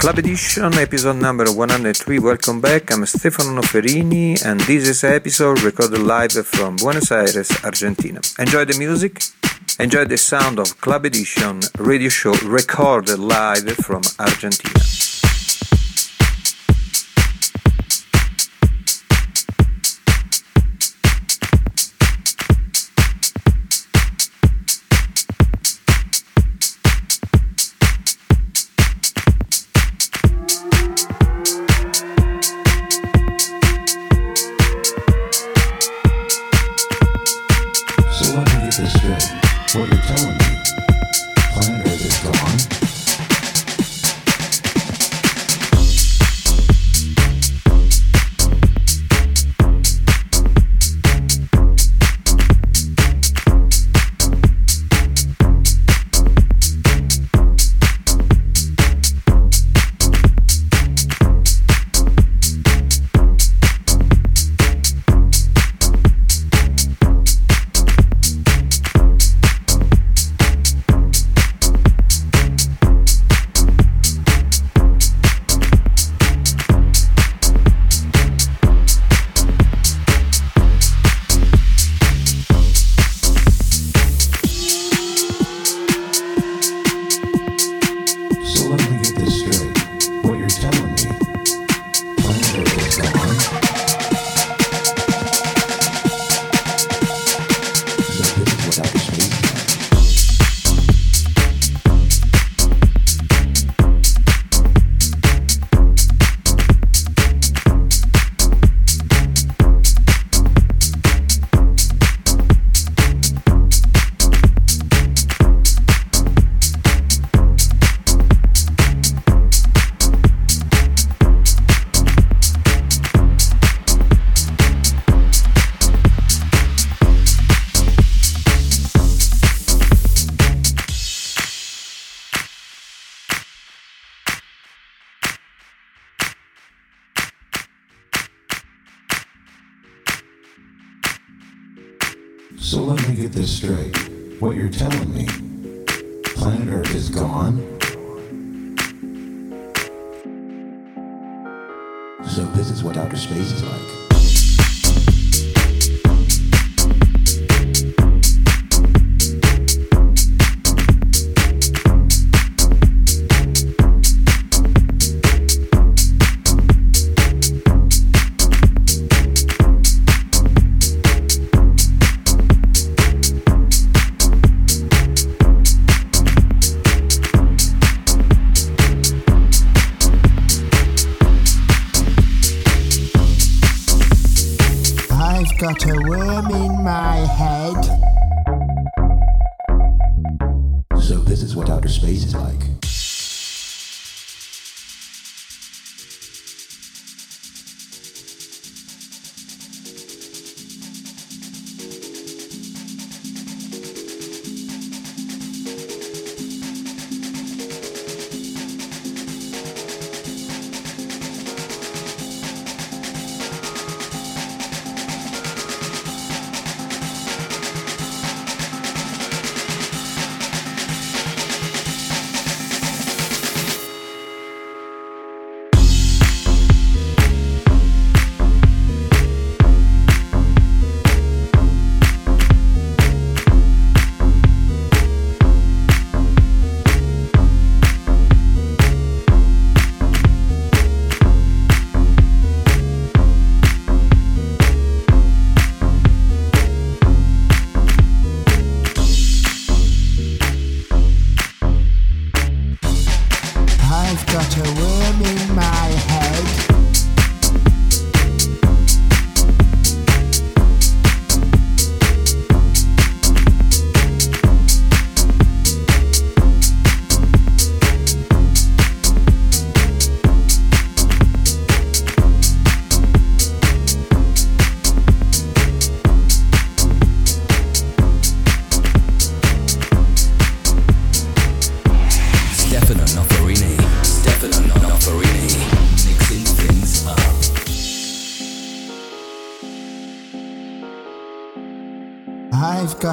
Club Edition, episode number 103. Welcome back. I'm Stefano Noferini, and this is an episode recorded live from Buenos Aires, Argentina. Enjoy the music. Enjoy the sound of Club Edition radio show recorded live from Argentina. he's like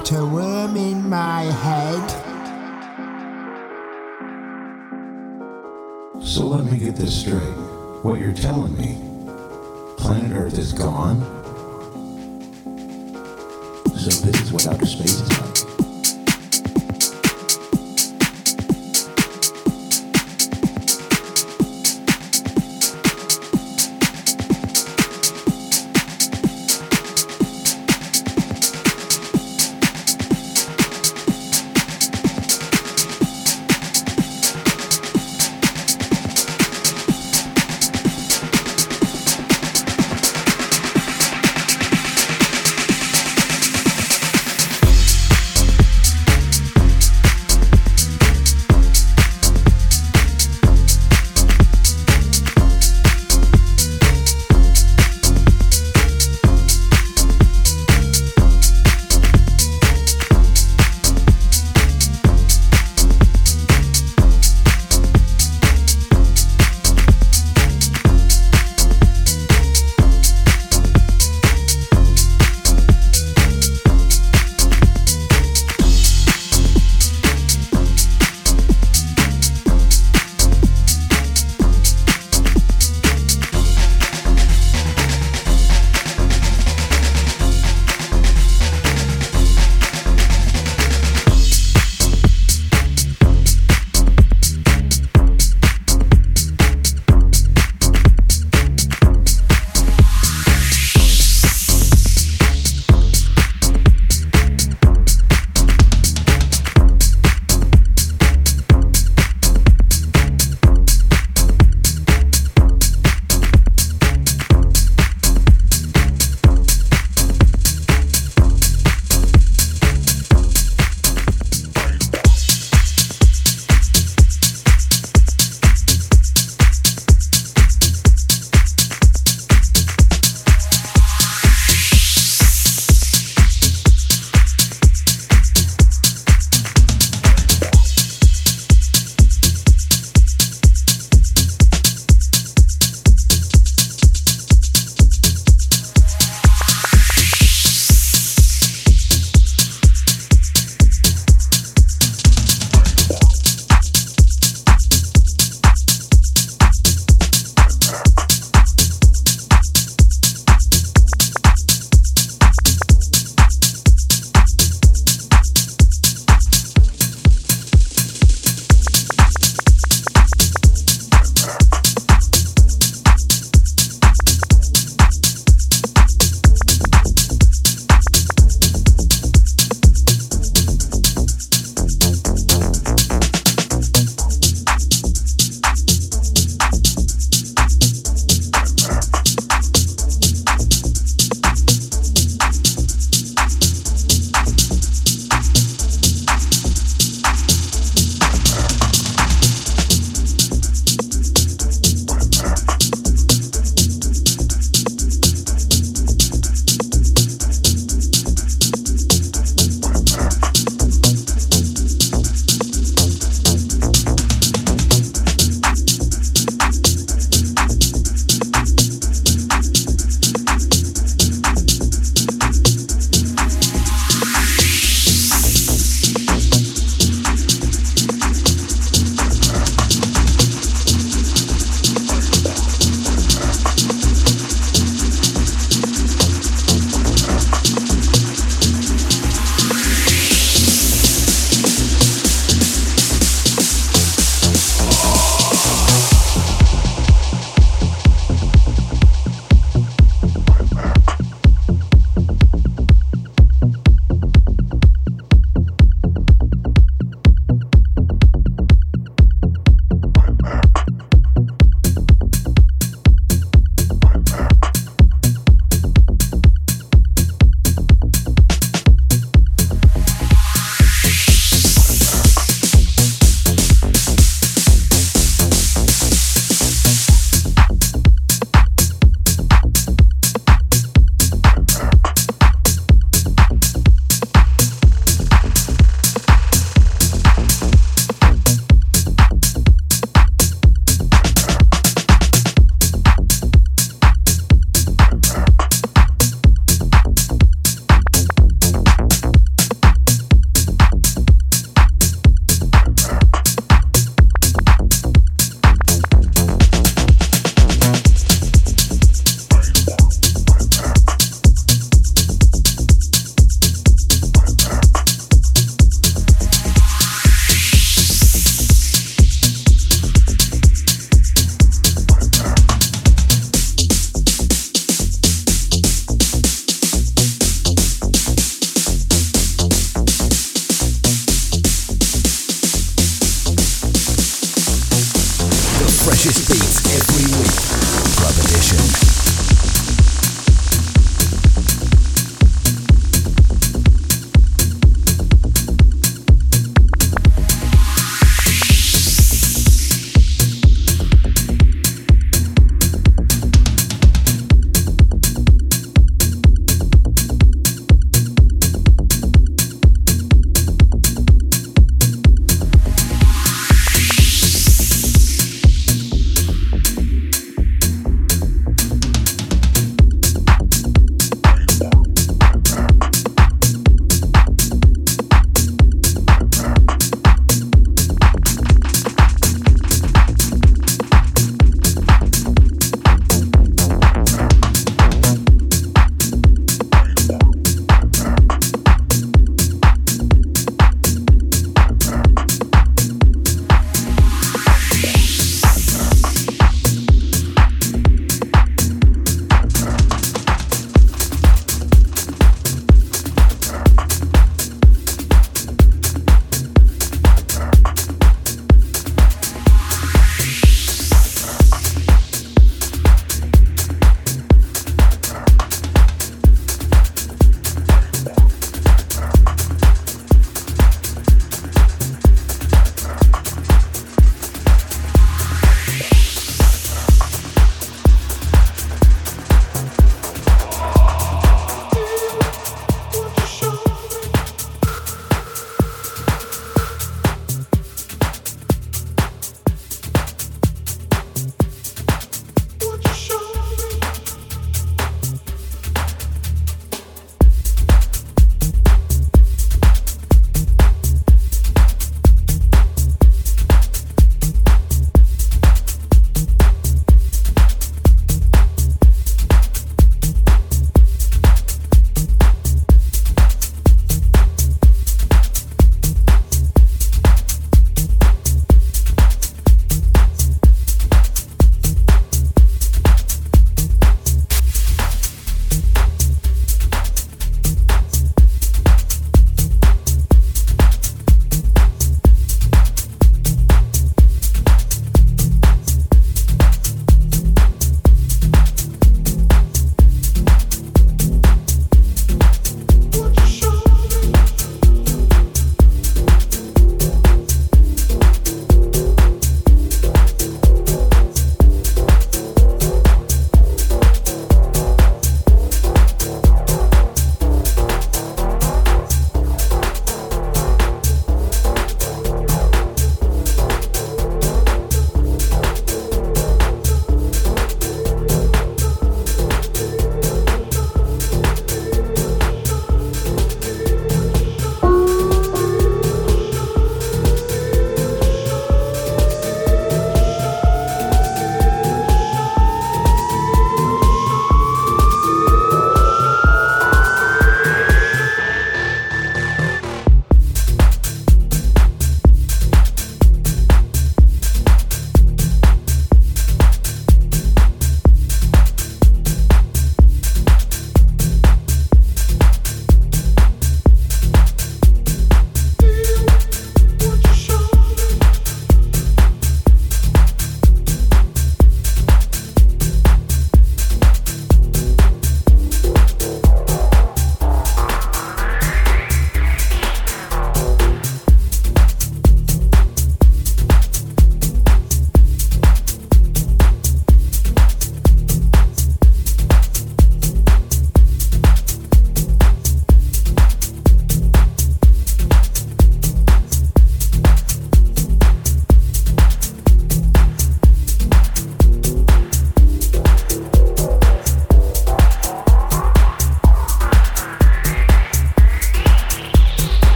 got a worm in my head. So let me get this straight. What you're telling me, planet Earth is gone? So this is what outer space is like.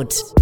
It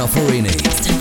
Martina Forini.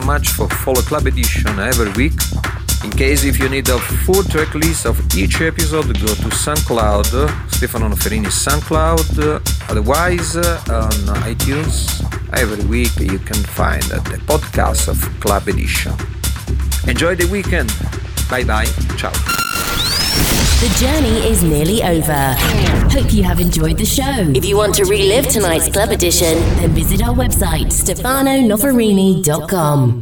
Much for follow Club Edition every week. In case if you need a full track list of each episode, go to SoundCloud, Stefano Noferini SoundCloud. Otherwise, on iTunes, every week you can find the podcast of Club Edition. Enjoy the weekend. Bye bye. Ciao. The journey is nearly over. Hope you have enjoyed the show. If you want to relive tonight's club edition, then visit our website, stefanonoferini.com.